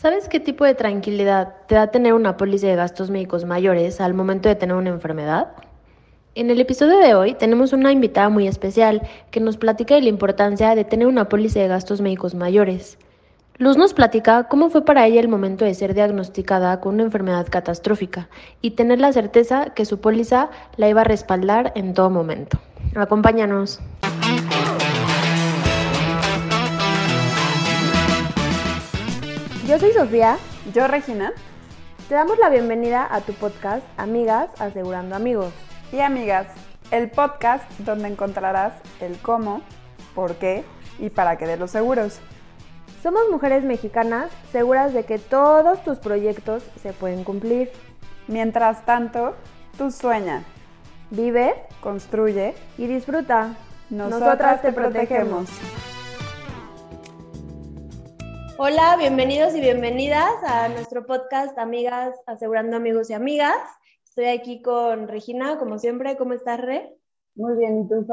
¿Sabes qué tipo de tranquilidad te da tener una póliza de gastos médicos mayores al momento de tener una enfermedad? En el episodio de hoy tenemos una invitada muy especial que nos platica de la importancia de tener una póliza de gastos médicos mayores. Luz nos platica cómo fue para ella el momento de ser diagnosticada con una enfermedad catastrófica y tener la certeza que su póliza la iba a respaldar en todo momento. Acompáñanos. Yo soy Sofía. Yo, Regina. Te damos la bienvenida a tu podcast Amigas Asegurando Amigos. Y amigas, el podcast donde encontrarás el cómo, por qué y para qué de los seguros. Somos mujeres mexicanas seguras de que todos tus proyectos se pueden cumplir. Mientras tanto, tú sueña, vive, construye y disfruta. Nosotras, te protegemos. Hola, bienvenidos y bienvenidas a nuestro podcast Amigas Asegurando Amigos y Amigas. Estoy aquí con Regina, como siempre. ¿Cómo estás, Re? Muy bien, ¿y tú?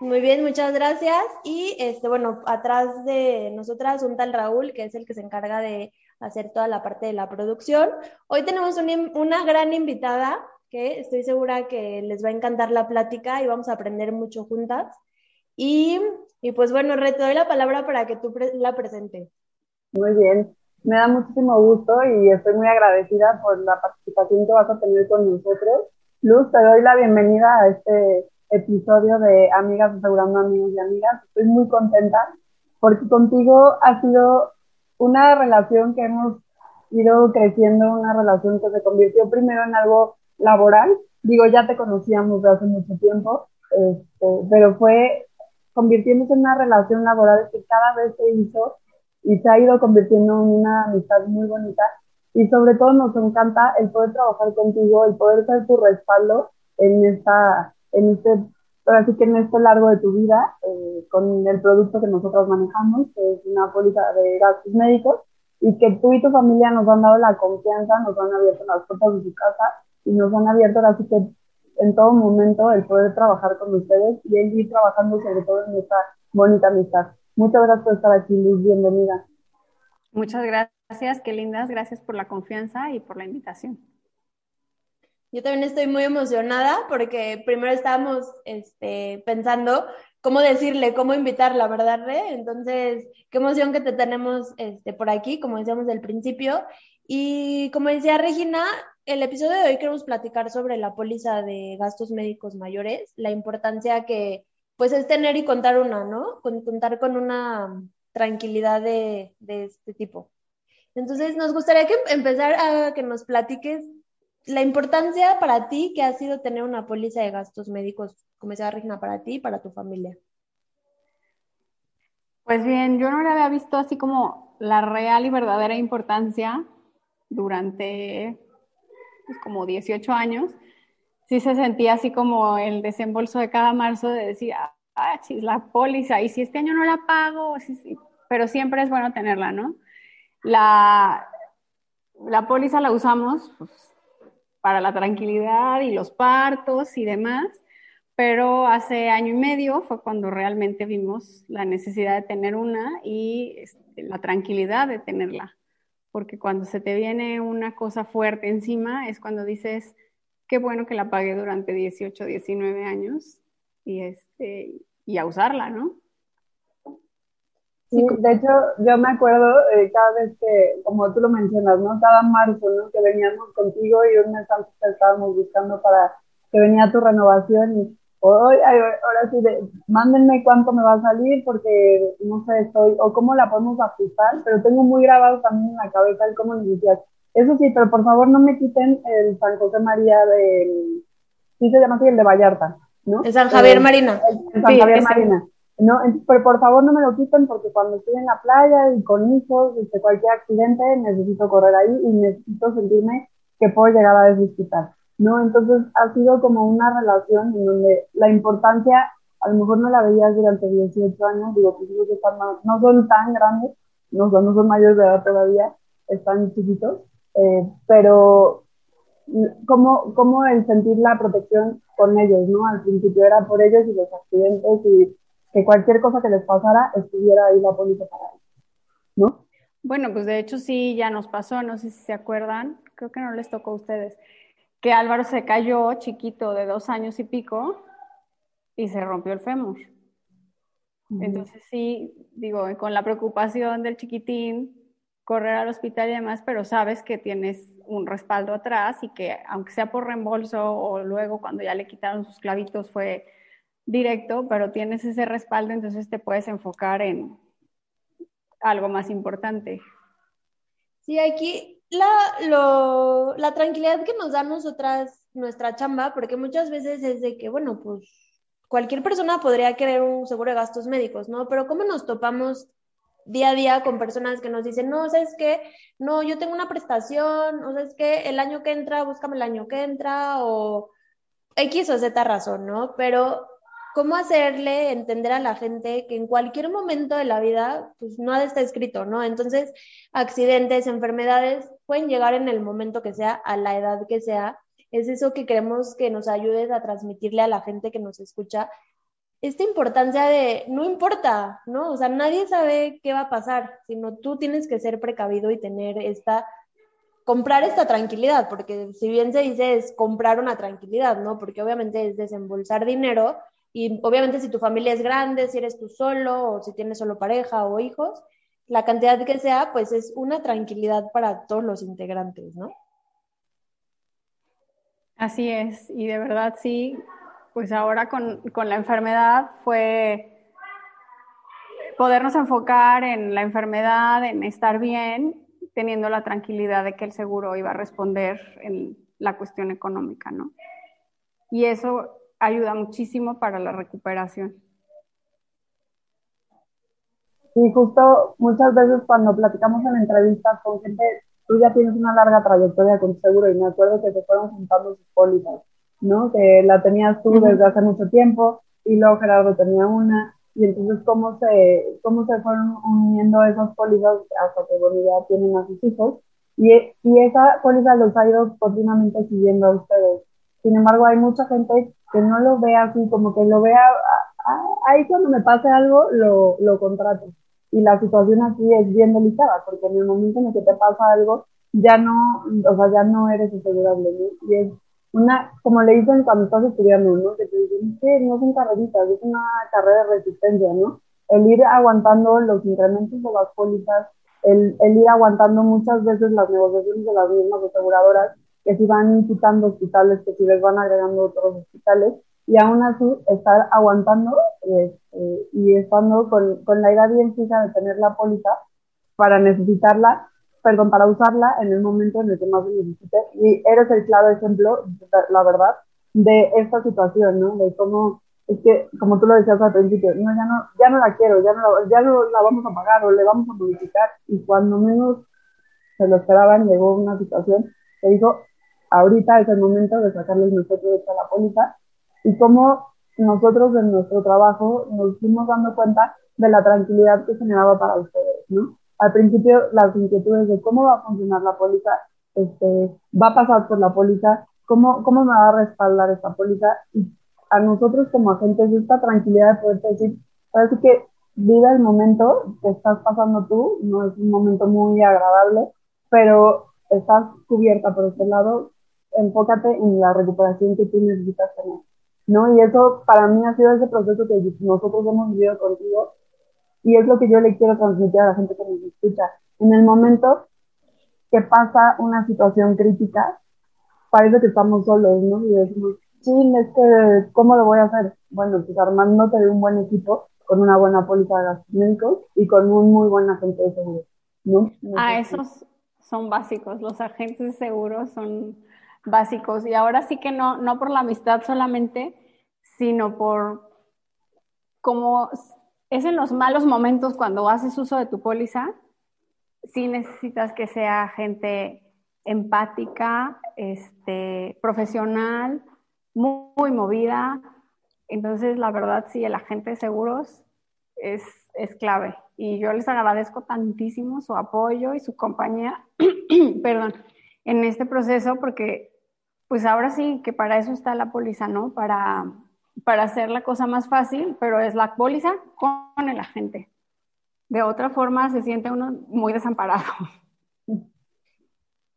Muy bien, muchas gracias. Y este, bueno, atrás de nosotras un tal Raúl, que es el que se encarga de hacer toda la parte de la producción. Hoy tenemos una gran invitada que estoy segura que les va a encantar la plática y vamos a aprender mucho juntas. Y, y pues bueno, Re, te doy la palabra para que tú la presentes. Muy bien, me da muchísimo gusto y estoy muy agradecida por la participación que vas a tener con nosotros. Luz, te doy la bienvenida a este episodio de Amigas Asegurando Amigos y Amigas. Estoy muy contenta porque contigo ha sido una relación que hemos ido creciendo, una relación que se convirtió primero en algo laboral. Digo, ya te conocíamos de hace mucho tiempo, este, pero fue convirtiéndose en una relación laboral que cada vez se hizo y se ha ido convirtiendo en una amistad muy bonita y sobre todo nos encanta el poder trabajar contigo, el poder ser tu respaldo en esta, en este, así que en este largo de tu vida, eh, con el producto que nosotros manejamos, que es una póliza de gastos médicos, y que tú y tu familia nos han dado la confianza, nos han abierto las puertas de su casa y nos han abierto así que en todo momento el poder trabajar con ustedes y el ir trabajando sobre todo en esta bonita amistad. Muchas gracias por estar aquí, Luz. Bienvenida. Muchas gracias, qué lindas. Gracias por la confianza y por la invitación. Yo también estoy muy emocionada porque primero estábamos este, pensando cómo decirle, cómo invitarla, ¿verdad, Re? Entonces, qué emoción que te tenemos este, por aquí, como decíamos del principio. Y como decía Regina, el episodio de hoy queremos platicar sobre la póliza de gastos médicos mayores, la importancia que pues es tener y contar una, ¿no? contar con una tranquilidad de, este tipo. Entonces, nos gustaría que empezar a que nos platiques la importancia para ti que ha sido tener una póliza de gastos médicos, como decía Regina, para ti y para tu familia. Pues bien, yo no le había visto así como la real y verdadera importancia durante pues, como 18 años sí se sentía así como el desembolso de cada marzo de decir, ah, chis, la póliza, y si este año no la pago, sí, sí. pero siempre es bueno tenerla, ¿no? La, la póliza la usamos pues, para la tranquilidad y los partos y demás, pero hace año y medio fue cuando realmente vimos la necesidad de tener una y este, la tranquilidad de tenerla, porque cuando se te viene una cosa fuerte encima es cuando dices, qué bueno que la pagué durante 18, 19 años y, este, y a usarla, ¿no? Sí, de hecho, yo me acuerdo eh, cada vez que, como tú lo mencionas, ¿no? Cada marzo, ¿no? Que veníamos contigo y un mes antes estábamos buscando para que venía tu renovación y hoy, ahora sí, de, mándenme cuánto me va a salir porque, no sé, estoy, o cómo la podemos ajustar, pero tengo muy grabado también en la cabeza el cómo nos decías, eso sí, pero por favor no me quiten el San José María del, sí se llama así, el de Vallarta, ¿no? El San Javier Marina. El, San Javier Marina. No, pero por favor no me lo quiten porque cuando estoy en la playa y con hijos, este, cualquier accidente, necesito correr ahí y necesito sentirme que puedo llegar a deshospital, ¿no? Entonces ha sido como una relación en donde la importancia, a lo mejor no la veías durante 18 años, digo, hijos están, no son tan grandes, no son, no son mayores de edad todavía, están chiquitos, eh, pero como, como el sentir la protección con ellos, ¿no? Al principio era por ellos y los accidentes y que cualquier cosa que les pasara estuviera ahí la policía para ellos, ¿no? Bueno, pues de hecho sí, ya nos pasó, no sé si se acuerdan, creo que no les tocó a ustedes, que Álvaro se cayó chiquito de dos años y pico y se rompió el fémur. Entonces sí, digo, con la preocupación del chiquitín, correr al hospital y demás, pero sabes que tienes un respaldo atrás y que aunque sea por reembolso o luego cuando ya le quitaron sus clavitos fue directo, pero tienes ese respaldo, entonces te puedes enfocar en algo más importante. Sí, aquí la, la tranquilidad que nos da nosotras nuestra chamba, porque muchas veces es de que, bueno, pues cualquier persona podría querer un seguro de gastos médicos, ¿no? Pero ¿cómo nos topamos día a día con personas que nos dicen, no, ¿sabes qué? No, yo tengo una prestación, o ¿sabes qué? El año que entra, búscame el año que entra, o X o Z razón, ¿no? Pero ¿cómo hacerle entender a la gente que en cualquier momento de la vida, pues nada está escrito, ¿no? Entonces, accidentes, enfermedades pueden llegar en el momento que sea, a la edad que sea. Es eso que queremos que nos ayudes a transmitirle a la gente que nos escucha, esta importancia de, no importa, ¿no? O sea, nadie sabe qué va a pasar, sino tú tienes que ser precavido y tener esta, comprar esta tranquilidad, porque si bien se dice es comprar una tranquilidad, ¿no? Porque obviamente es desembolsar dinero y obviamente si tu familia es grande, si eres tú solo o si tienes solo pareja o hijos, la cantidad que sea, pues es una tranquilidad para todos los integrantes, ¿no? Así es, y de verdad sí, pues ahora con, la enfermedad fue podernos enfocar en la enfermedad, en estar bien, teniendo la tranquilidad de que el seguro iba a responder en la cuestión económica, ¿no? Y eso ayuda muchísimo para la recuperación. Sí, justo muchas veces cuando platicamos en entrevistas con gente, tú ya tienes una larga trayectoria con seguro y me acuerdo que se fueron juntando sus pólizas ¿no? Que la tenías tú desde hace mucho tiempo y luego Gerardo tenía una y entonces cómo se, cómo se fueron uniendo esas pólizas hasta que bueno, ya tienen a sus hijos y, y esa póliza los ha ido continuamente siguiendo a ustedes. Sin embargo, hay mucha gente que no lo ve así, como que lo vea, ahí cuando me pase algo, lo, lo contrato. Y la situación aquí es bien delicada, porque en el momento en el que te pasa algo, ya no, o sea, ya no eres asegurable, ¿no? Y es una, como le dicen cuando estás estudiando, ¿no? Que te dicen, que no son carreritas, es una carrera de resistencia, ¿no? El ir aguantando los incrementos de las pólizas, el, el ir aguantando muchas veces las negociaciones de las mismas aseguradoras, que si van quitando hospitales, que si les van agregando otros hospitales, y aún así estar aguantando este, y estando con, con la idea bien fija de tener la póliza para necesitarla perdón, para usarla en el momento en el que más lo necesites. Y eres el claro ejemplo, la verdad, de esta situación, ¿no? De cómo, es que, como tú lo decías al principio, no, ya no, ya no la quiero, ya no, ya no la vamos a pagar o le vamos a modificar. Y cuando menos se lo esperaban, llegó una situación que dijo, ahorita es el momento de sacarles nosotros de la póliza. Y cómo nosotros en nuestro trabajo nos fuimos dando cuenta de la tranquilidad que generaba para ustedes, ¿no? Al principio las inquietudes de cómo va a funcionar la póliza, este, va a pasar por la póliza, cómo, cómo me va a respaldar esta póliza y a nosotros como agentes esta tranquilidad de poder decir, parece que viva el momento que estás pasando tú, no es un momento muy agradable, pero estás cubierta por este lado, enfócate en la recuperación que tú necesitas tener, ¿no? Y eso para mí ha sido ese proceso que nosotros hemos vivido contigo y es lo que yo le quiero transmitir a la gente que nos escucha. En el momento que pasa una situación crítica, parece que estamos solos, ¿no? Y decimos, sí, es que, ¿cómo lo voy a hacer? Bueno, pues armándote de un buen equipo, con una buena póliza de gastos médicos y con un muy buen agente de seguros, ¿no? ah, esos son básicos, los agentes de seguros son básicos. Y ahora sí que no, no por la amistad solamente, sino por cómo es en los malos momentos cuando haces uso de tu póliza, sí necesitas que sea gente empática, este, profesional, muy, movida. Entonces, la verdad, sí, el agente de seguros es, es clave. Y yo les agradezco tantísimo su apoyo y su compañía, perdón, en este proceso, porque pues ahora sí que para eso está la póliza, ¿no? Para para hacer la cosa más fácil, pero es la póliza con el agente. de otra forma se siente uno muy desamparado.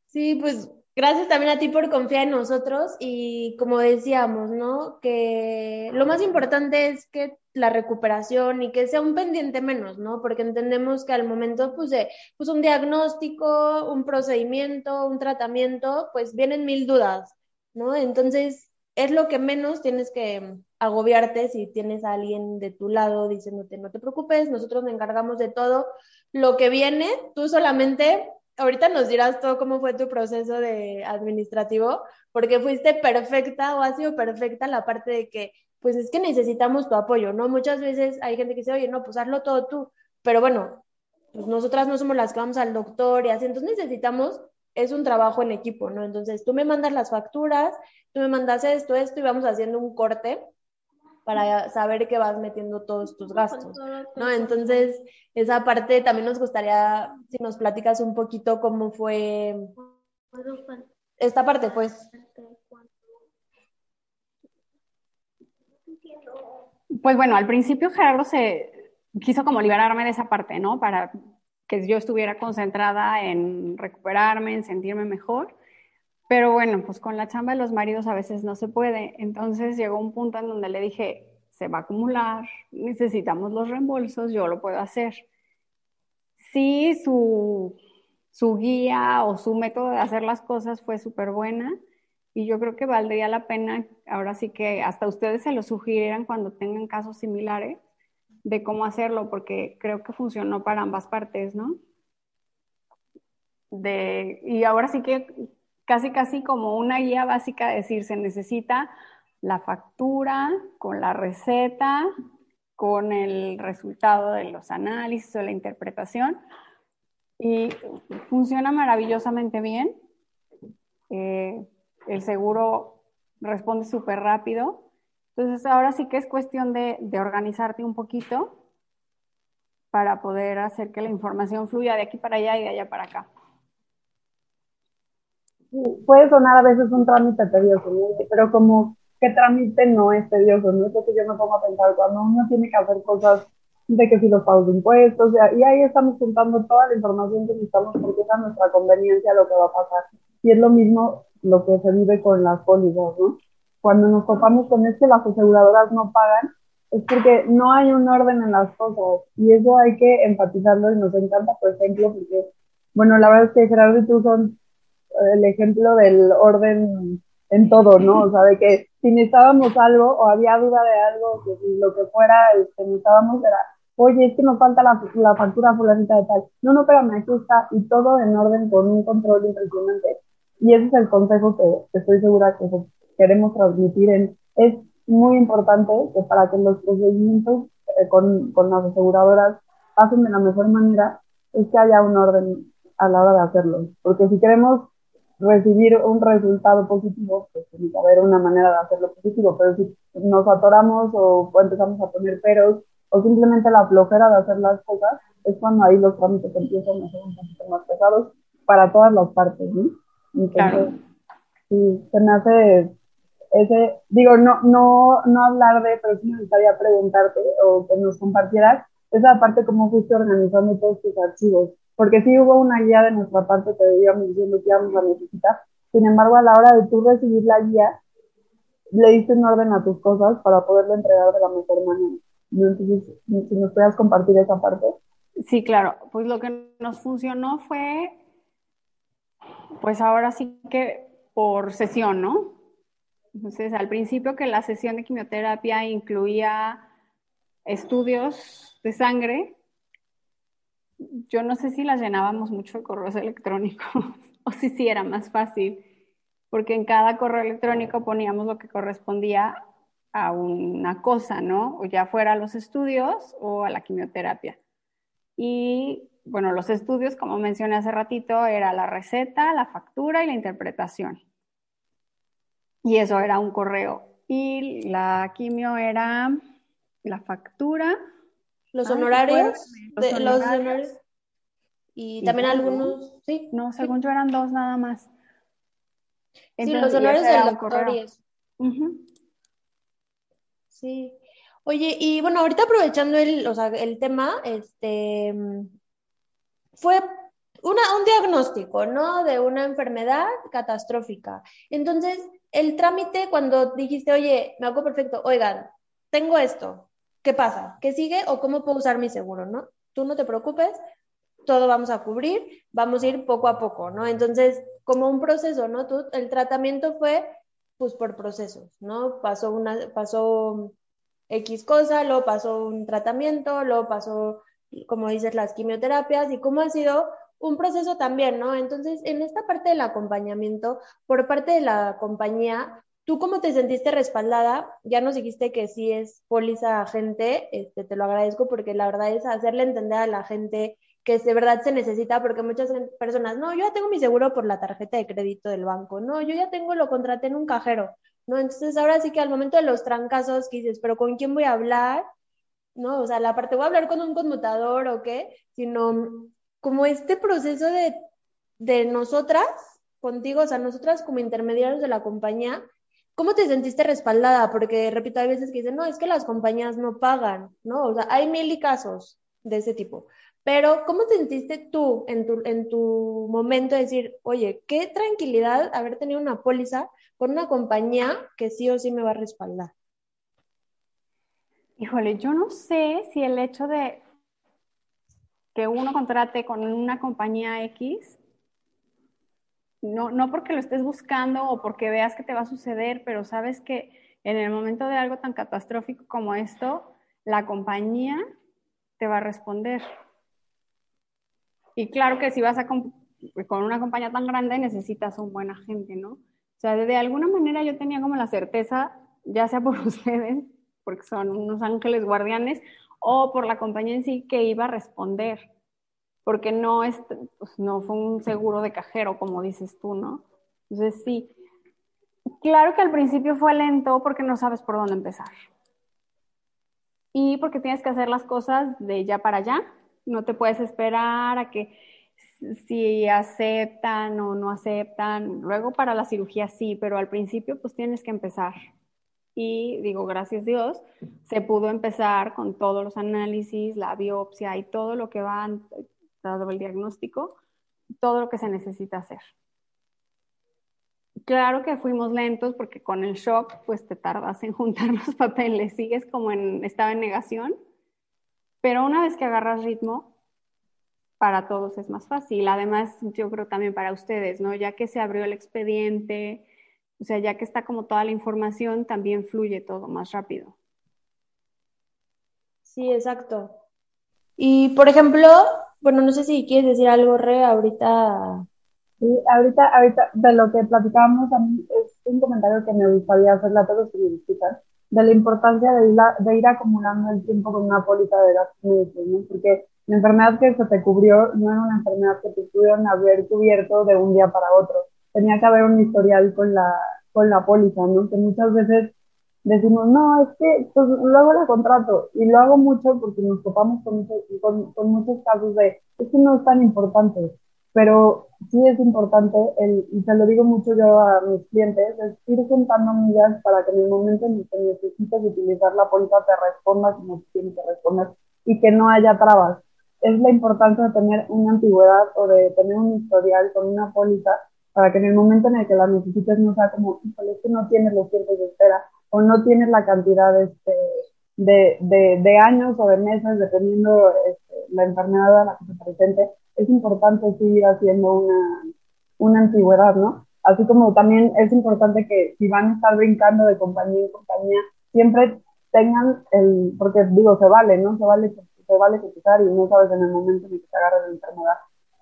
Sí, pues gracias también a ti por confiar en nosotros y como decíamos, ¿no? Que lo más importante es que la recuperación y que sea un pendiente menos, ¿no? Porque entendemos que al momento, pues, de pues un diagnóstico, un procedimiento, un tratamiento, pues vienen mil dudas, ¿no? Entonces, es lo que menos tienes que agobiarte si tienes a alguien de tu lado diciéndote, no te preocupes, nosotros nos encargamos de todo. Lo que viene, tú solamente ahorita nos dirás todo cómo fue tu proceso de administrativo, porque fuiste perfecta o ha sido perfecta la parte de que, pues es que necesitamos tu apoyo, ¿no? Muchas veces hay gente que dice, oye, no, pues hazlo todo tú, pero bueno, pues nosotras no somos las que vamos al doctor y así, entonces necesitamos, es un trabajo en equipo, ¿no? Entonces tú me mandas las facturas, tú me mandas esto, esto y vamos haciendo un corte para saber que vas metiendo todos tus gastos, ¿no? Entonces, esa parte también nos gustaría, si nos platicas un poquito cómo fue esta parte, pues. Pues bueno, al principio Gerardo se quiso como liberarme de esa parte, ¿no? Para que yo estuviera concentrada en recuperarme, en sentirme mejor. Pero bueno, pues con la chamba de los maridos a veces no se puede. Entonces llegó un punto en donde le dije, se va a acumular, necesitamos los reembolsos, yo lo puedo hacer. Sí, su, su guía o su método de hacer las cosas fue súper buena y yo creo que valdría la pena, ahora sí que hasta ustedes se lo sugirieran cuando tengan casos similares de cómo hacerlo, porque creo que funcionó para ambas partes, ¿no? De, y ahora sí que casi, casi como una guía básica, decir, se necesita la factura con la receta, con el resultado de los análisis o la interpretación. Y funciona maravillosamente bien. Eh, el seguro responde súper rápido. Entonces ahora sí que es cuestión de, de organizarte un poquito para poder hacer que la información fluya de aquí para allá y de allá para acá puede sonar a veces un trámite tedioso, pero como qué trámite no es tedioso, ¿no? Es lo que yo me pongo a pensar cuando uno tiene que hacer cosas de que si los pagos de impuestos, y ahí estamos juntando toda la información que necesitamos porque es a nuestra conveniencia lo que va a pasar. Y es lo mismo lo que se vive con las pólizas, ¿no? Cuando nos topamos con es que las aseguradoras no pagan, es porque no hay un orden en las cosas. Y eso hay que enfatizarlo y nos encanta, por ejemplo, porque, bueno, la verdad es que Gerardo y tú son el ejemplo del orden en todo, ¿no? O sea, de que si necesitábamos algo o había duda de algo, que si lo que fuera, este, necesitábamos era, oye, es que nos falta la, la factura fulanita de tal. No, no, pero me está, y todo en orden con un control impresionante. Y ese es el consejo que, estoy segura que queremos transmitir. En, es muy importante que para que los procedimientos eh, con, con las aseguradoras pasen de la mejor manera, es que haya un orden a la hora de hacerlo. Porque si queremos recibir un resultado positivo, pues tiene que haber una manera de hacerlo positivo, pero si nos atoramos o, empezamos a poner peros o simplemente la flojera de hacer las cosas, es cuando ahí los trámites empiezan a ser un poquito más pesados para todas las partes. Entonces, sí, se me hace ese, digo, no, no, no hablar de, pero sí me gustaría preguntarte o que nos compartieras esa parte cómo fuiste organizando todos tus archivos porque sí hubo una guía de nuestra parte que debíamos diciendo que íbamos a necesitar. Sin embargo, a la hora de tú recibir la guía, le diste un orden a tus cosas para poderlo entregar de la mejor manera. Entonces, si nos puedas compartir esa parte. Sí, claro. Pues lo que nos funcionó fue, pues ahora sí que por sesión, ¿no? Entonces, al principio que la sesión de quimioterapia incluía estudios de sangre, yo no sé si las llenábamos mucho de correos electrónicos o si sí era más fácil, porque en cada correo electrónico poníamos lo que correspondía a una cosa, ¿no? O ya fuera a los estudios o a la quimioterapia. Y bueno, los estudios, como mencioné hace ratito, era la receta, la factura y la interpretación. Y eso era un correo. Y la quimio era la factura, los honorarios, los, honorarios. Y, también algunos, sí. No, según yo eran dos nada más. sí, los honorarios del doctor y eso. Sí. Oye, y bueno, ahorita aprovechando el, o sea, el tema, este, fue un diagnóstico, ¿no? De una enfermedad catastrófica. Entonces, el trámite, cuando dijiste, oye, me hago perfecto, oigan, tengo esto, ¿qué pasa? ¿Qué sigue o cómo puedo usar mi seguro, no? Tú no te preocupes, todo vamos a cubrir, vamos a ir poco a poco, ¿no? Entonces, como un proceso, ¿no? Tú, el tratamiento fue, pues, por procesos, ¿no? Pasó una, pasó X cosa, luego pasó un tratamiento, luego pasó, como dices, las quimioterapias y cómo ha sido un proceso también, ¿no? Entonces, en esta parte del acompañamiento, por parte de la compañía, ¿tú cómo te sentiste respaldada? Ya nos dijiste que sí es póliza gente, este, te lo agradezco porque la verdad es hacerle entender a la gente que de verdad se necesita, porque muchas personas, no, yo ya tengo mi seguro por la tarjeta de crédito del banco, no, yo ya tengo, lo contraté en un cajero, ¿no? Entonces ahora sí que al momento de los trancazos que dices, pero ¿con quién voy a hablar? ¿No? O sea, la parte, ¿voy a hablar con un conmutador o qué? Sino como este proceso de, de nosotras, contigo, o sea, nosotras como intermediarios de la compañía, ¿cómo te sentiste respaldada? Porque, repito, hay veces que dicen, no, es que las compañías no pagan, ¿no? O sea, hay mil casos de ese tipo. Pero, ¿cómo te sentiste tú en tu, en tu momento de decir, oye, qué tranquilidad haber tenido una póliza con una compañía que sí o sí me va a respaldar? Híjole, yo no sé si el hecho de que uno contrate con una compañía X, no, no porque lo estés buscando o porque veas que te va a suceder, pero sabes que en el momento de algo tan catastrófico como esto, la compañía te va a responder. Y claro que si vas a con una compañía tan grande necesitas un buen agente, ¿no? O sea, de alguna manera yo tenía como la certeza, ya sea por ustedes, porque son unos ángeles guardianes, o por la compañía en sí que iba a responder, porque no, es, pues, no fue un seguro de cajero, como dices tú, ¿no? Entonces sí, claro que al principio fue lento porque no sabes por dónde empezar. Y porque tienes que hacer las cosas de ya para allá, no te puedes esperar a que si aceptan o no aceptan. Luego para la cirugía sí, pero al principio pues tienes que empezar. Y digo, gracias Dios, se pudo empezar con todos los análisis, la biopsia y todo lo que va dado el diagnóstico, todo lo que se necesita hacer. Claro que fuimos lentos porque con el shock pues te tardas en juntar los papeles, sigues como en estaba en negación pero una vez que agarras ritmo, para todos es más fácil. Además, yo creo también para ustedes, ¿no? Ya que se abrió el expediente, o sea, ya que está como toda la información, también fluye todo más rápido. Sí, exacto. Y, por ejemplo, bueno, no sé si quieres decir algo, Re, ahorita. Sí, ahorita, ahorita, de lo que platicábamos, a mí es un comentario que me gustaría hacerle a todos que de la importancia de ir, acumulando el tiempo con una póliza de gastos ¿no? Porque la enfermedad que se te cubrió no era una enfermedad que te pudieron haber cubierto de un día para otro. Tenía que haber un historial con la, con la póliza, ¿no? Que muchas veces decimos, no, es que pues, luego la contrato. Y lo hago mucho porque nos topamos con, con, con muchos casos de, es que no es tan importante pero sí es importante, el, y se lo digo mucho yo a mis clientes, es ir juntando millas para que en el momento en el que necesites utilizar la póliza te responda como tienes que responder y que no haya trabas. Es la importancia de tener una antigüedad o de tener un historial con una póliza para que en el momento en el que la necesites no sea como, es que no tienes los tiempos de espera o no tienes la cantidad este, de, de, de años o de meses, dependiendo este, la enfermedad a la que se presente, es importante seguir haciendo una, una antigüedad, ¿no? Así como también es importante que si van a estar brincando de compañía en compañía, siempre tengan el, porque digo, se vale, ¿no? Se vale, se vale cotizar y no sabes en el momento en que te agarre la enfermedad,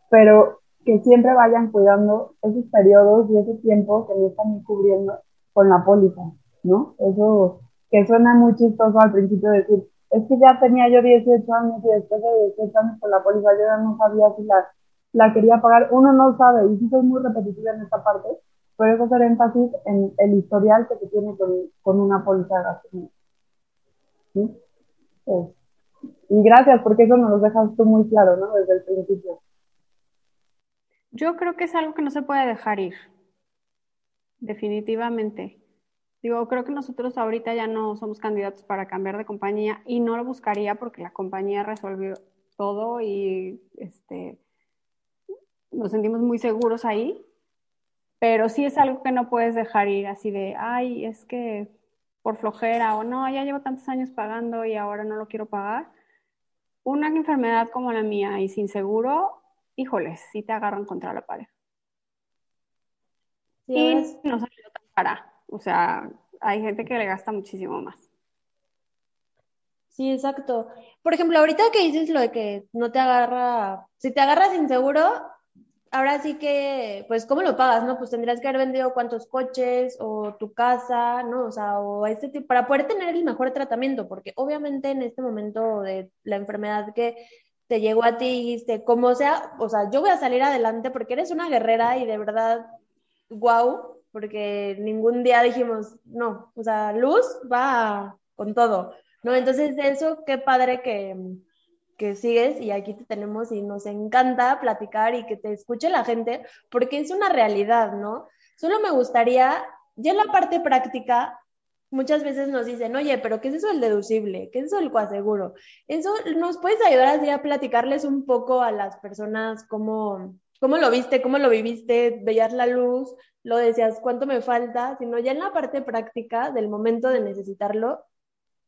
pero que siempre vayan cuidando esos periodos y ese tiempo que no están cubriendo con la póliza, ¿no? Eso que suena muy chistoso al principio decir, es que ya tenía yo 18 años y después de 18 años con la póliza yo ya no sabía si la, la quería pagar. Uno no sabe, y sí soy muy repetitiva en esta parte, pero es hacer énfasis en el historial que se tiene con, con una póliza de gasolina. ¿Sí? Pues, y gracias, porque eso nos lo dejas tú muy claro, ¿no? Desde el principio. Yo creo que es algo que no se puede dejar ir, definitivamente. Digo, creo que nosotros ahorita ya no somos candidatos para cambiar de compañía y no lo buscaría porque la compañía resolvió todo y este, nos sentimos muy seguros ahí, pero sí es algo que no puedes dejar ir así de, ay, es que por flojera o no, ya llevo tantos años pagando y ahora no lo quiero pagar. Una enfermedad como la mía y sin seguro, híjoles, sí te agarran contra la pared. y no salió tan cara. O sea, hay gente que le gasta muchísimo más. Sí, exacto. Por ejemplo, ahorita que dices lo de que no te agarra, si te agarras inseguro, ahora sí que, pues, ¿cómo lo pagas, no? Pues tendrías que haber vendido cuántos coches o tu casa, ¿no? O sea, o este tipo, para poder tener el mejor tratamiento, porque obviamente en este momento de la enfermedad que te llegó a ti, dijiste, como sea, o sea, yo voy a salir adelante porque eres una guerrera y de verdad, wow, porque ningún día dijimos, no, o sea, luz va con todo, ¿no? Entonces, eso, qué padre que, que sigues y aquí te tenemos y nos encanta platicar y que te escuche la gente, porque es una realidad, ¿no? Solo me gustaría, ya en la parte práctica, muchas veces nos dicen, oye, pero ¿qué es eso del deducible? ¿Qué es eso del coaseguro? Eso nos puedes ayudar así a platicarles un poco a las personas cómo, cómo lo viste, cómo lo viviste, veías la luz, lo decías, cuánto me falta, sino ya en la parte práctica del momento de necesitarlo,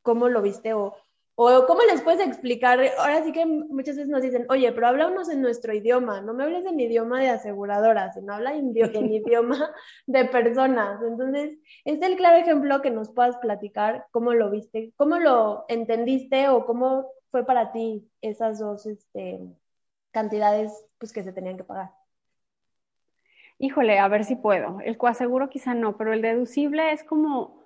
cómo lo viste o, o cómo les puedes explicar. Ahora sí que muchas veces nos dicen, oye, pero háblanos en nuestro idioma, no me hables en idioma de aseguradora, sino habla en, en idioma de personas. Entonces, es el claro ejemplo que nos puedas platicar cómo lo viste, cómo lo entendiste o cómo fue para ti esas dos este, cantidades pues, que se tenían que pagar. Híjole, a ver si puedo. El coaseguro quizá no, pero el deducible es como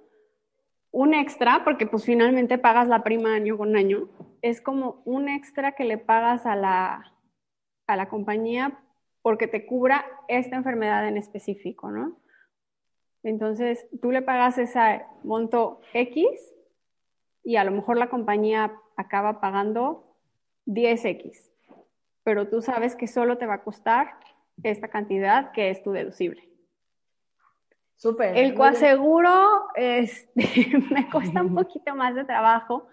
un extra, porque pues finalmente pagas la prima año con año. Es como un extra que le pagas a la, a la compañía porque te cubra esta enfermedad en específico, ¿no? Entonces, tú le pagas ese monto X y a lo mejor la compañía acaba pagando 10X, pero tú sabes que solo te va a costar esta cantidad que es tu deducible. Súper. El coaseguro este, me cuesta un poquito más de trabajo.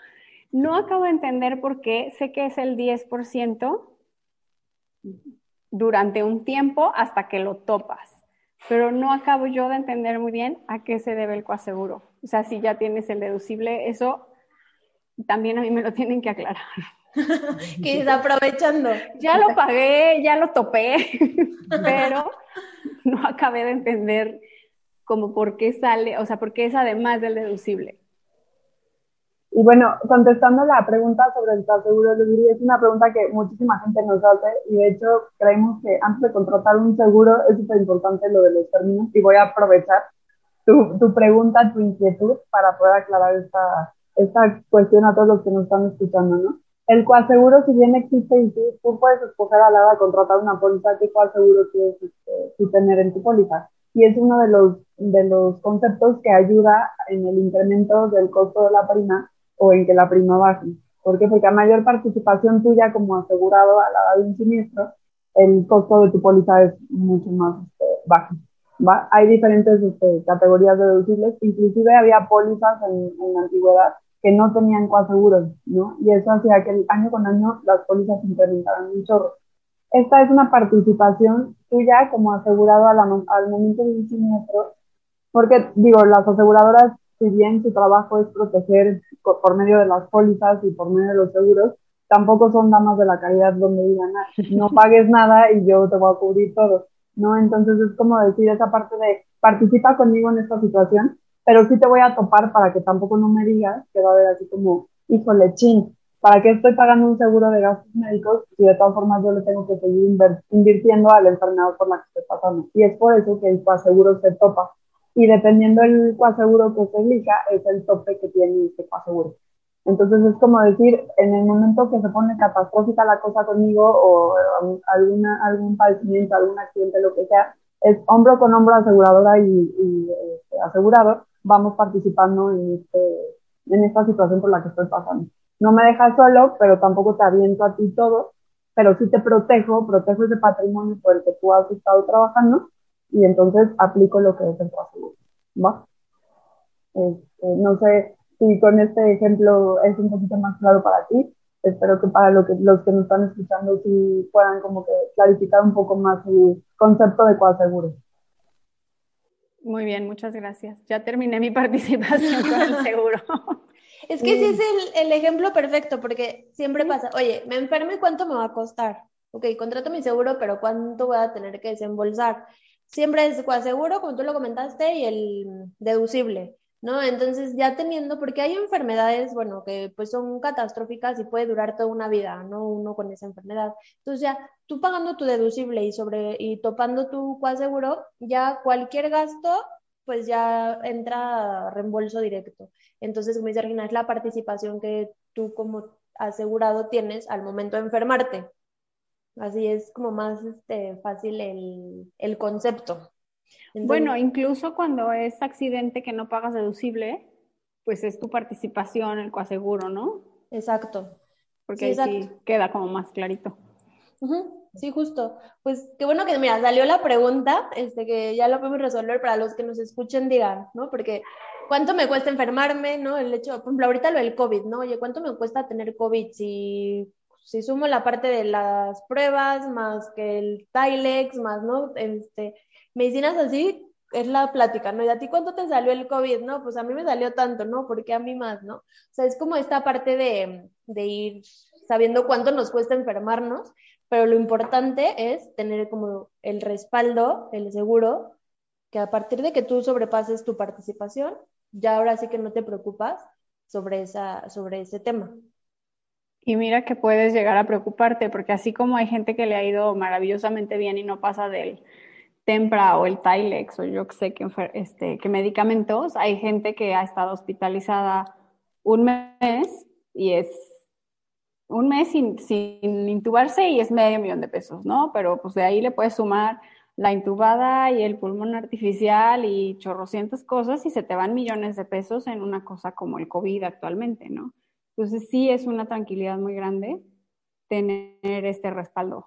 No acabo de entender por qué. Sé que es el 10% durante un tiempo hasta que lo topas, pero no acabo yo de entender muy bien a qué se debe el coaseguro. O sea, si ya tienes el deducible, eso también a mí me lo tienen que aclarar. que está aprovechando. Ya lo pagué, ya lo topé, pero no acabé de entender como por qué sale, o sea, por qué es además del deducible. Y bueno, contestando la pregunta sobre el seguro es una pregunta que muchísima gente nos hace y de hecho creemos que antes de contratar un seguro es súper importante lo de los términos y voy a aprovechar tu, tu pregunta, tu inquietud para poder aclarar esta, esta cuestión a todos los que nos están escuchando, ¿no? El coaseguro, si bien existe y tú, puedes escoger a la hora de contratar una póliza, ¿qué coaseguro quieres este, tener en tu póliza? Y es uno de los, de los conceptos que ayuda en el incremento del costo de la prima o en que la prima baje. ¿Por qué? Porque a mayor participación tuya como asegurado a la hora de un siniestro, el costo de tu póliza es mucho más este, bajo. ¿va? Hay diferentes este, categorías de deducibles, inclusive había pólizas en, en la antigüedad que no tenían coaseguros, ¿no? Y eso hacía que año con año las pólizas se incrementaran un chorro. Esta es una participación tuya como asegurado al momento de un siniestro, porque digo, las aseguradoras, si bien su trabajo es proteger por medio de las pólizas y por medio de los seguros, tampoco son damas de la caridad donde digan, ah, no pagues nada y yo te voy a cubrir todo, ¿no? Entonces es como decir esa parte de participa conmigo en esta situación pero sí te voy a topar para que tampoco no me digas que va a haber así como, híjole, chin, ¿para qué estoy pagando un seguro de gastos médicos si de todas formas yo le tengo que seguir invirtiendo a la enfermedad por la que estoy pasando? Y es por eso que el coaseguro se topa. Y dependiendo del coaseguro que se elija, es el tope que tiene este coaseguro. Entonces es como decir, en el momento que se pone catastrófica la cosa conmigo o alguna, algún padecimiento, algún accidente, lo que sea, es hombro con hombro aseguradora y, y este, asegurado vamos participando en, este, en esta situación por la que estoy pasando. No me dejas solo, pero tampoco te aviento a ti todo, pero sí te protejo, protejo ese patrimonio por el que tú has estado trabajando y entonces aplico lo que es el seguro. ¿Va? Este, no sé si con este ejemplo es un poquito más claro para ti. Espero que para lo que, los que nos están escuchando sí puedan como que clarificar un poco más el concepto de coaseguro. Muy bien, muchas gracias. Ya terminé mi participación con el seguro. Es que sí es el, el, ejemplo perfecto, porque siempre pasa, oye, me enfermo y cuánto me va a costar. Ok, contrato mi seguro, pero cuánto voy a tener que desembolsar. Siempre es coaseguro, como tú lo comentaste, y el deducible. ¿no? Entonces ya teniendo, porque hay enfermedades, bueno, que pues son catastróficas y puede durar toda una vida, ¿no? Uno con esa enfermedad. Entonces ya tú pagando tu deducible y sobre y topando tu seguro, ya cualquier gasto pues ya entra reembolso directo. Entonces, como dice Regina, es la participación que tú como asegurado tienes al momento de enfermarte. Así es como más este, fácil el, el concepto bueno, incluso cuando es accidente que no pagas deducible, pues es tu participación, el coaseguro, ¿no? Exacto. Porque ahí sí queda como más clarito. Sí, justo. Pues qué bueno que, mira, salió la pregunta, este, que ya lo podemos resolver para los que nos escuchen, digan, ¿no? Porque ¿cuánto me cuesta enfermarme, no? El hecho, por ejemplo, ahorita lo del COVID, ¿no? Oye, ¿cuánto me cuesta tener COVID? Si, si sumo la parte de las pruebas, más que el Tilex, más, ¿no? Este, medicinas así es la plática, ¿no? ¿Y a ti cuánto te salió el COVID? No, pues a mí me salió tanto, ¿no? ¿Por qué a mí más, no? O sea, es como esta parte de, de ir sabiendo cuánto nos cuesta enfermarnos, pero lo importante es tener como el respaldo, el seguro, que a partir de que tú sobrepases tu participación, ya ahora sí que no te preocupas sobre, esa, sobre ese tema. Y mira que puedes llegar a preocuparte, porque así como hay gente que le ha ido maravillosamente bien y no pasa del Tempra o el Tylex o yo que sé qué, este, medicamentos, hay gente que ha estado hospitalizada un mes y es un mes sin, intubarse y es medio millón de pesos, ¿no? Pero pues de ahí le puedes sumar la intubada y el pulmón artificial y chorrocientas cosas y se te van millones de pesos en una cosa como el COVID actualmente, ¿no? Entonces sí es una tranquilidad muy grande tener este respaldo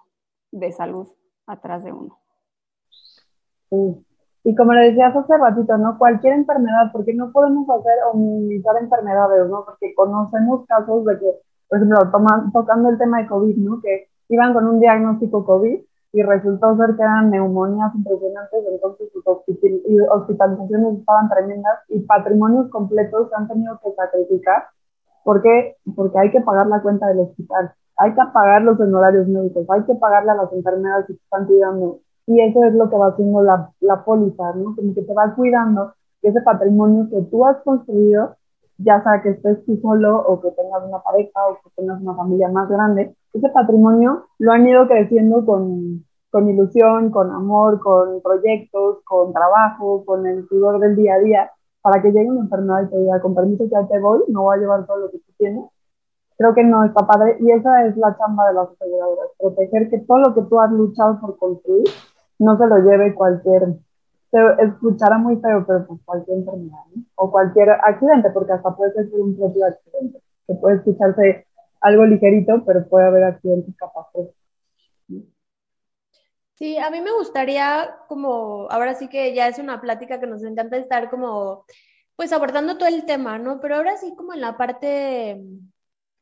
de salud atrás de uno. Y como le decías hace ratito, ¿no? Cualquier enfermedad, porque no podemos hacer o minimizar enfermedades, ¿no? Porque conocemos casos de que, por ejemplo, tocando el tema de COVID, ¿no? Que iban con un diagnóstico COVID y resultó ser que eran neumonías impresionantes, entonces sus hospitalizaciones estaban tremendas y patrimonios completos se han tenido que sacrificar. ¿Por qué? Porque hay que pagar la cuenta del hospital, hay que pagar los honorarios médicos, hay que pagarle a las enfermedades que están cuidando y eso es lo que va haciendo la, la póliza, ¿no? Como que te va cuidando ese patrimonio que tú has construido, ya sea que estés tú solo o que tengas una pareja o que tengas una familia más grande, ese patrimonio lo han ido creciendo con, con ilusión, con amor, con proyectos, con trabajo, con el sudor del día a día, para que llegue una enfermedad y te diga, con permiso ya te voy, no voy a llevar todo lo que tú tienes. Creo que no está padre y esa es la chamba de las aseguradoras, proteger que todo lo que tú has luchado por construir no se lo lleve cualquier, se escuchará muy feo, pero pues cualquier enfermedad, ¿no? O cualquier accidente, porque hasta puede ser un propio accidente, que puede escucharse algo ligerito, pero puede haber accidentes capaces. Sí, a mí me gustaría como, ahora sí que ya es una plática que nos encanta estar como, pues abordando todo el tema, ¿no? Pero ahora sí como en la parte,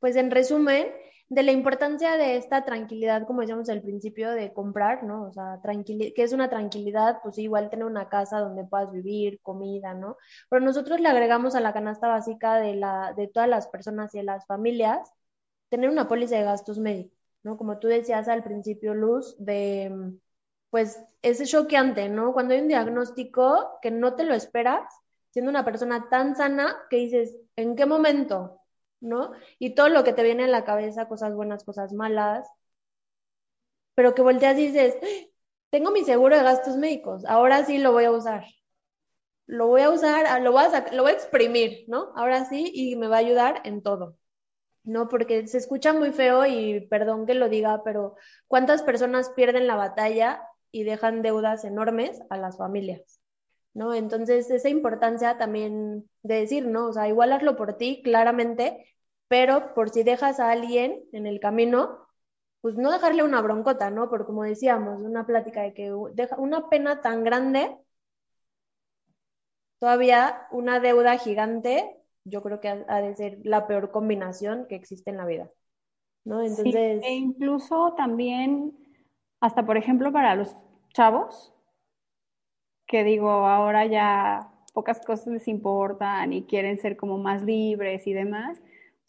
pues en resumen, de la importancia de esta tranquilidad, como decíamos al principio, de comprar, ¿no? O sea, que es una tranquilidad, pues igual tener una casa donde puedas vivir, comida, ¿no? Pero nosotros le agregamos a la canasta básica de, la, de todas las personas y de las familias, tener una póliza de gastos médicos, ¿no? Como tú decías al principio, Luz, de, pues es choqueante, ¿no? Cuando hay un diagnóstico que no te lo esperas, siendo una persona tan sana que dices, ¿en qué momento? ¿No? Y todo lo que te viene en la cabeza, cosas buenas, cosas malas, pero que volteas y dices, tengo mi seguro de gastos médicos, ahora sí lo voy a usar. Lo voy a usar, lo voy a, lo voy a exprimir, ¿no? Ahora sí, y me va a ayudar en todo. ¿no? Porque se escucha muy feo y perdón que lo diga, pero ¿cuántas personas pierden la batalla y dejan deudas enormes a las familias? ¿No? Entonces, esa importancia también de decir, ¿no? O sea, igual hazlo por ti, claramente, pero por si dejas a alguien en el camino, pues no dejarle una broncota, ¿no? Porque como decíamos, una plática de que deja una pena tan grande, todavía una deuda gigante, yo creo que ha, de ser la peor combinación que existe en la vida. ¿no? Entonces... e incluso también, hasta por ejemplo para los chavos, que digo, ahora ya pocas cosas les importan y quieren ser como más libres y demás.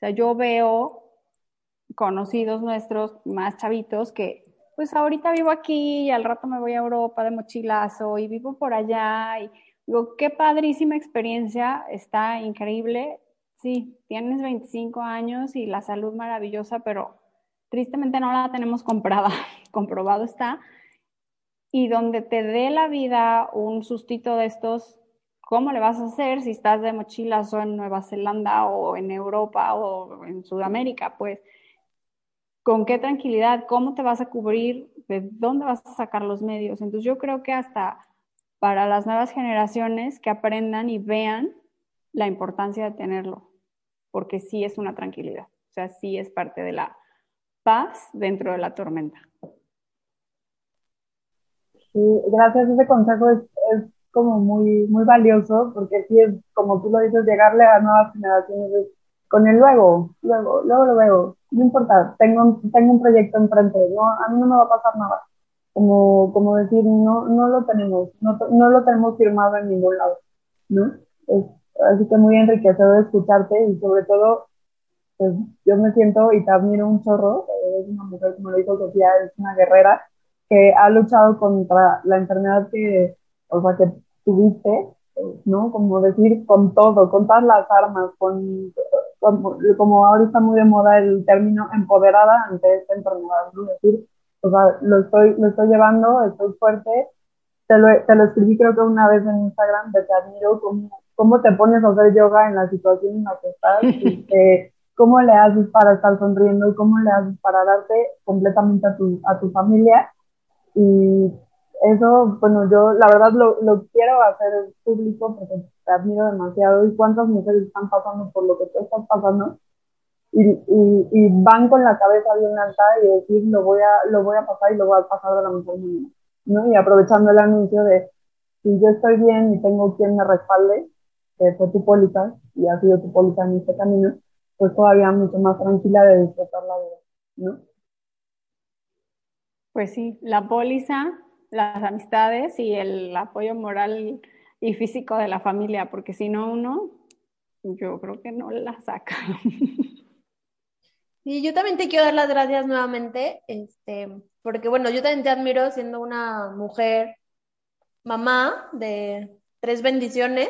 Sea, yo veo conocidos nuestros más chavitos que pues ahorita vivo aquí y al rato me voy a Europa de mochilazo y vivo por allá y digo, qué padrísima experiencia, está increíble. Sí, tienes 25 años y la salud maravillosa, pero tristemente no la tenemos comprada, comprobado está. Y donde te dé la vida un sustito de estos, ¿cómo le vas a hacer si estás de mochilazo en Nueva Zelanda o en Europa o en Sudamérica? Pues con qué tranquilidad, cómo te vas a cubrir, de dónde vas a sacar los medios. Entonces yo creo que hasta para las nuevas generaciones que aprendan y vean la importancia de tenerlo, porque sí es una tranquilidad, o sea, sí es parte de la paz dentro de la tormenta. Sí, gracias, ese consejo es como muy, muy valioso, porque sí es, como tú lo dices, llegarle a nuevas generaciones con el luego, luego, luego lo veo, no importa, tengo, tengo un proyecto enfrente, no, a mí no me va a pasar nada. Como, como decir, no, no lo tenemos, no, no lo tenemos firmado en ningún lado, ¿no? Es, así que muy enriquecedor escucharte y sobre todo, pues yo me siento y te admiro un chorro, es una mujer, como lo dijo Sofía, es una guerrera que ha luchado contra la enfermedad que, o sea, que tuviste, ¿no? Como decir, con todo, con todas las armas, con como, ahora está muy de moda el término empoderada ante esta enfermedad, ¿no? Es decir, o sea, lo estoy, lo estoy llevando, estoy fuerte, te lo, te lo escribí creo que una vez en Instagram, te, admiro cómo, cómo te pones a hacer yoga en la situación en la que estás y cómo le haces para estar sonriendo y cómo le haces para darte completamente a tu, a tu familia y eso, bueno, yo la verdad lo, lo quiero hacer público porque te admiro demasiado y cuántas mujeres están pasando por lo que tú estás pasando y, y, y, van con la cabeza bien alta y decir lo voy a, lo voy a pasar y lo voy a pasar de la mejor manera, ¿no? Y aprovechando el anuncio de si yo estoy bien y tengo quien me respalde, que fue tu póliza y ha sido tu póliza en este camino, pues todavía mucho más tranquila de disfrutar la vida, ¿no? Pues sí, la póliza las amistades y el apoyo moral y físico de la familia, porque si no uno, yo creo que no la saca. Y yo también te quiero dar las gracias nuevamente, este, porque bueno, yo también te admiro siendo una mujer, mamá de tres bendiciones,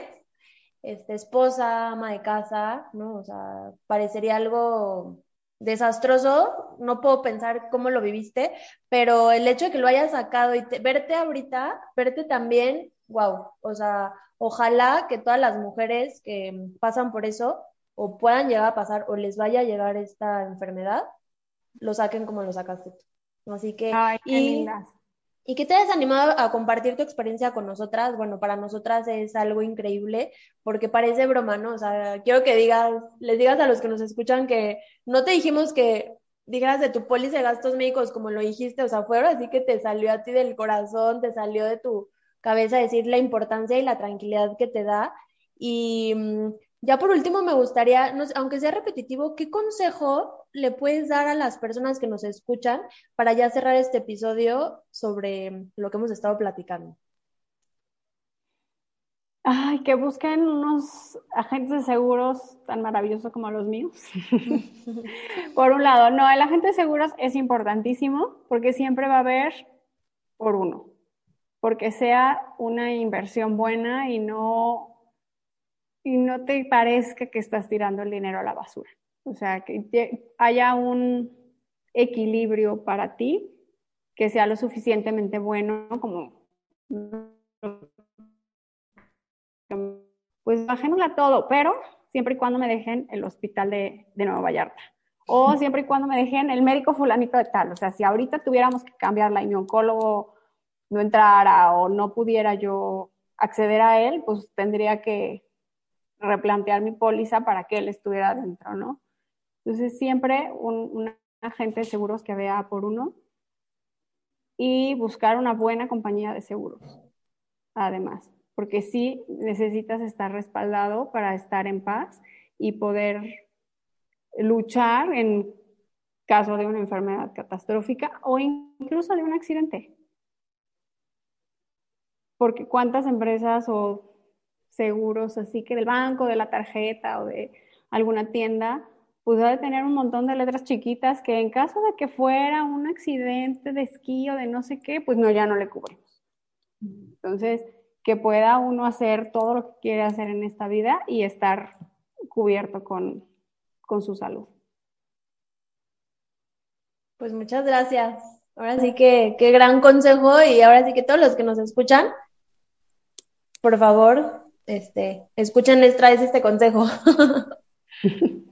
este, esposa, ama de casa, ¿no? O sea, parecería algo desastroso, no puedo pensar cómo lo viviste, pero el hecho de que lo hayas sacado y verte ahorita, verte también, wow, o sea, ojalá que todas las mujeres que pasan por eso o puedan llegar a pasar o les vaya a llegar esta enfermedad, lo saquen como lo sacaste tú. Así que, y, y que te hayas animado a compartir tu experiencia con nosotras, bueno, para nosotras es algo increíble porque parece broma, ¿no? O sea, quiero que digas, les digas a los que nos escuchan que no te dijimos que digas de tu póliza de gastos médicos como lo dijiste, o sea, fuera así que te salió a ti del corazón, te salió de tu cabeza decir la importancia y la tranquilidad que te da. Y mm, ya por último me gustaría, aunque sea repetitivo, ¿qué consejo le puedes dar a las personas que nos escuchan para ya cerrar este episodio sobre lo que hemos estado platicando? Ay, que busquen unos agentes de seguros tan maravillosos como los míos. por un lado, no, el agente de seguros es importantísimo porque siempre va a haber por uno, porque sea una inversión buena y no y no te parezca que estás tirando el dinero a la basura. O sea, que haya un equilibrio para ti que sea lo suficientemente bueno como pues bajémosla todo, pero siempre y cuando me dejen el hospital de, de Nueva Vallarta. O siempre y cuando me dejen el médico fulanito de tal. O sea, si ahorita tuviéramos que cambiarla y mi oncólogo no entrara o no pudiera yo acceder a él, pues tendría que replantear mi póliza para que él estuviera dentro, ¿no? Entonces, siempre un, agente de seguros que vea por uno y buscar una buena compañía de seguros, además. porque sí necesitas estar respaldado para estar en paz y poder luchar en caso de una enfermedad catastrófica o incluso de un accidente. Porque cuántas empresas o seguros así que del banco, de la tarjeta o de alguna tienda, pues de tener un montón de letras chiquitas que en caso de que fuera un accidente de esquí o de no sé qué, pues no, ya no le cubrimos. Entonces, que pueda uno hacer todo lo que quiere hacer en esta vida y estar cubierto con, con su salud. Pues muchas gracias. Ahora sí que qué gran consejo y ahora sí que todos los que nos escuchan, por favor, este, escuchen, les traes este consejo.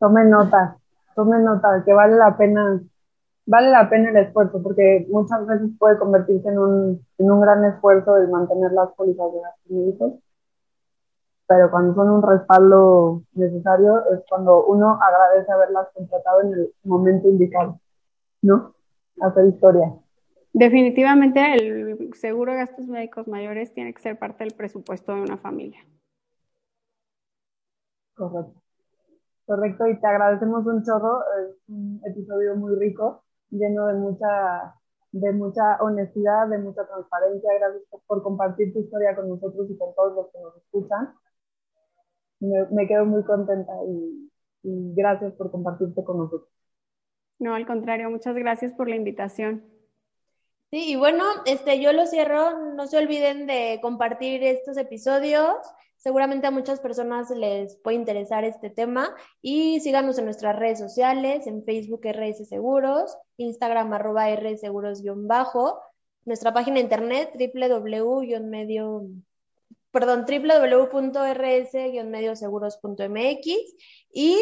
tomen nota, tomen nota, que vale la pena, vale la pena el esfuerzo, porque muchas veces puede convertirse en un, en un gran esfuerzo el mantener las pólizas de gastos médicos, pero cuando son un respaldo necesario es cuando uno agradece haberlas contratado en el momento indicado, ¿no? Hacer historia. Definitivamente el seguro de gastos médicos mayores tiene que ser parte del presupuesto de una familia. Correcto. Correcto, y te agradecemos un chorro, es un episodio muy rico, lleno de mucha, de mucha honestidad, de mucha transparencia. Gracias por compartir tu historia con nosotros y con todos los que nos escuchan. Me, quedo muy contenta y, y gracias por compartirte con nosotros. No, al contrario, muchas gracias por la invitación. Sí, y bueno, este, yo lo cierro. No se olviden de compartir estos episodios. Seguramente a muchas personas les puede interesar este tema. Y síganos en nuestras redes sociales, en Facebook RS Seguros, Instagram arroba Seguros-bajo, nuestra página de internet www-medio perdón, www.rs-medioseguros.mx y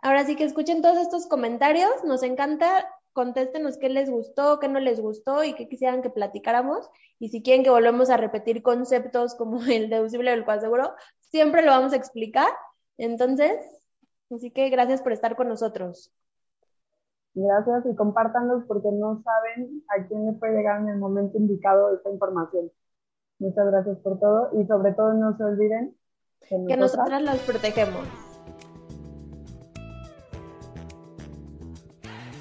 ahora sí que escuchen todos estos comentarios, nos encanta contéstenos qué les gustó, qué no les gustó y qué quisieran que platicáramos. Y si quieren que volvamos a repetir conceptos como el deducible del coaseguro, siempre lo vamos a explicar. Entonces, así que gracias por estar con nosotros. Gracias y compártanlos porque no saben a quién le puede llegar en el momento indicado esta información. Muchas gracias por todo y sobre todo no se olviden que, nosotras las protegemos.